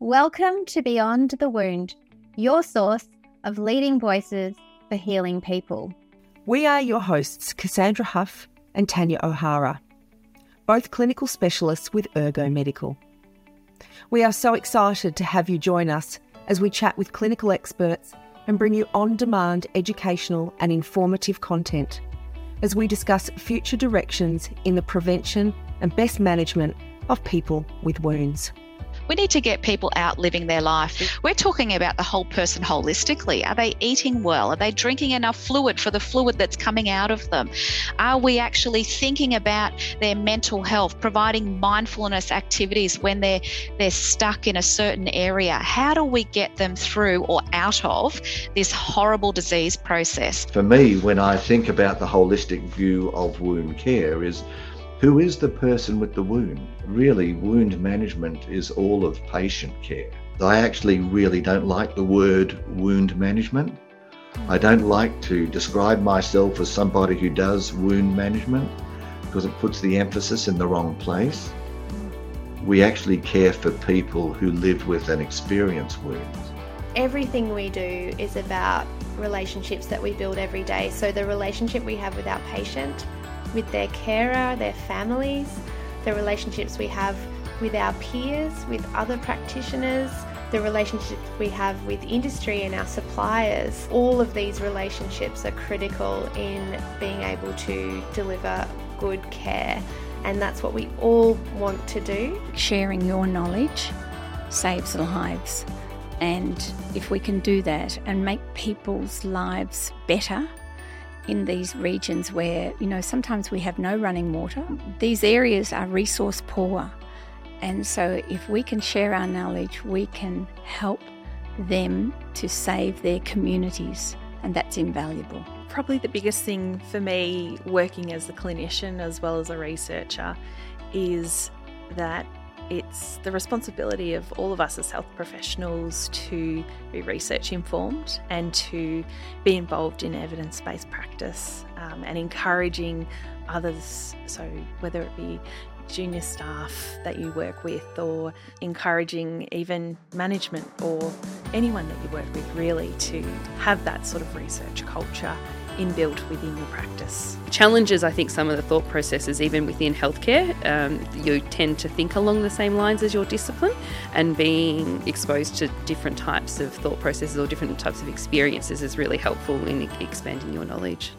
Welcome to Beyond the Wound, your source of leading voices for healing people. We are your hosts, Cassandra Huff and Tanya O'Hara, both clinical specialists with Urgo Medical. We are so excited to have you join us as we chat with clinical experts and bring you on demand educational and informative content as we discuss future directions in the prevention and best management of people with wounds. We need to get people out living their life. We're talking about the whole person holistically. Are they eating well? Are they drinking enough fluid for the fluid that's coming out of them? Are we actually thinking about their mental health, providing mindfulness activities when they're they're stuck in a certain area? How do we get them through or out of this horrible disease process? For me, when I think about the holistic view of wound care is who is the person with the wound? Really, wound management is all of patient care. I actually really don't like the word wound management. I don't like to describe myself as somebody who does wound management because it puts the emphasis in the wrong place. We actually care for people who live with and experience wounds. Everything we do is about relationships that we build every day. So, the relationship we have with our patient, with their carer, their families, the relationships we have with our peers, with other practitioners, the relationships we have with industry and our suppliers. All of these relationships are critical in being able to deliver good care, and that's what we all want to do. Sharing your knowledge saves lives. And if we can do that and make people's lives better, in these regions where, you know, sometimes we have no running water. These areas are resource poor. And so if we can share our knowledge, we can help them to save their communities, and that's invaluable. Probably the biggest thing for me working as a clinician as well as a researcher is that it's the responsibility of all of us as health professionals to be research informed and to be involved in evidence based practice um, and encouraging others. So, whether it be junior staff that you work with, or encouraging even management or anyone that you work with, really to have that sort of research culture inbuilt within your practice. Challenges, I think, some of the thought processes, even within healthcare. Um, you tend to think along the same lines as your discipline, and being exposed to different types of thought processes or different types of experiences is really helpful in expanding your knowledge.